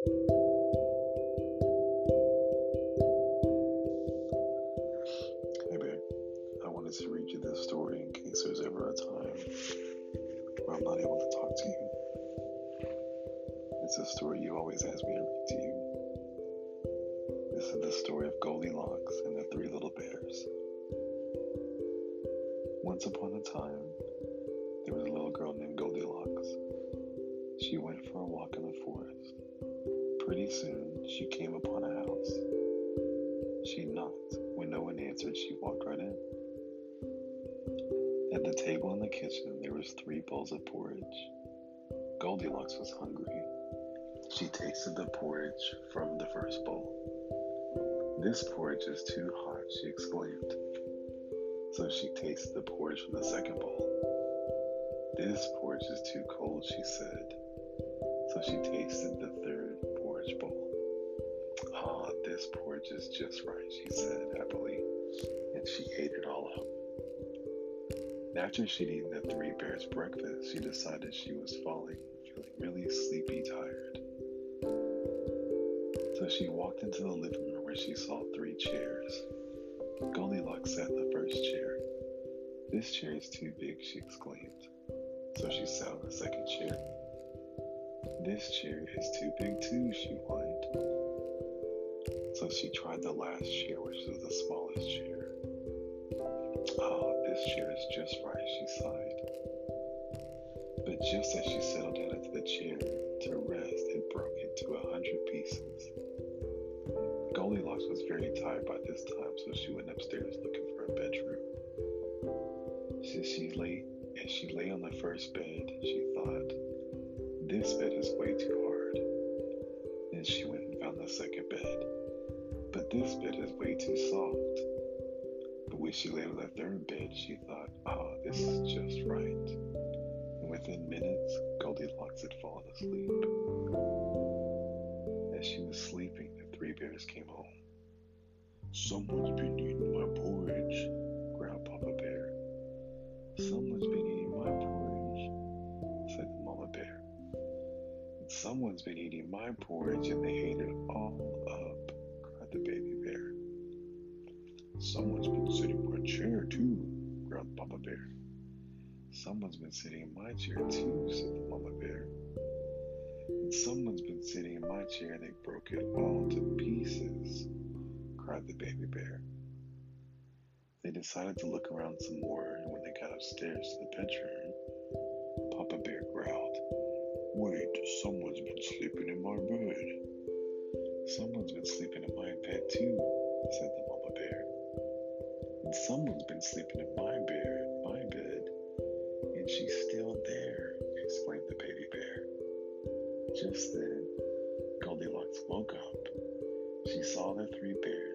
Hey babe, I wanted to read you this story in case there's ever a time where I'm not able to talk to you. It's a story you always ask me to read to you. This is the story of Goldilocks and the Three Little Bears. Once upon a time, there was a little girl named Goldilocks. She went for a walk in the forest. Pretty soon, she came upon a house. She knocked. When no one answered, she walked right in. At the table in the kitchen, there was three bowls of porridge. Goldilocks was hungry. She tasted the porridge from the first bowl. This porridge is too hot, she exclaimed. So she tasted the porridge from the second bowl. This porridge is too is right, she said happily, and she ate it all up. After she'd eaten the three bears' breakfast, she decided she was falling, feeling really sleepy tired. So she walked into the living room where she saw three chairs. Goldilocks sat in the first chair. This chair is too big, she exclaimed. So she sat on the second chair. This chair is too big too, she whined. She tried the last chair, which was the smallest chair. Ah, this chair is just right, she sighed. But just as she settled down into the chair to rest, it broke into a hundred pieces. Goldilocks was very tired by this time, so she went upstairs looking for a bedroom. Since she lay as she lay on the first bed, she thought, This bed is way too hard. Then she went and found the second bed. But this bit is way too soft. But when she lay on the third bed, she thought, oh, this is just right. And within minutes, Goldilocks had fallen asleep. As she was sleeping, the three bears came home. Someone's been eating my porridge, growled Papa Bear. Someone's been eating my porridge, said Mama Bear. And someone's been eating my porridge and they ate it all up, the baby bear. Someone's been sitting in my chair too, growled Papa Bear. Someone's been sitting in my chair too, said the Mama Bear. And someone's been sitting in my chair and they broke it all to pieces, cried the baby bear. They decided to look around some more, and when they got upstairs to the bedroom, Papa Bear growled, Wait, someone's been sleeping in my bed. Someone's been sleeping in my bed too, said the Mama Bear. And someone's been sleeping in my bed, my bed, and she's still there, exclaimed the baby bear. Just then, Goldilocks woke up. She saw the three bears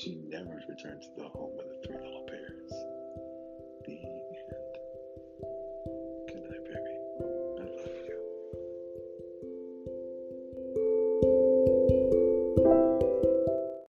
She never returned to the home of the three little bears. The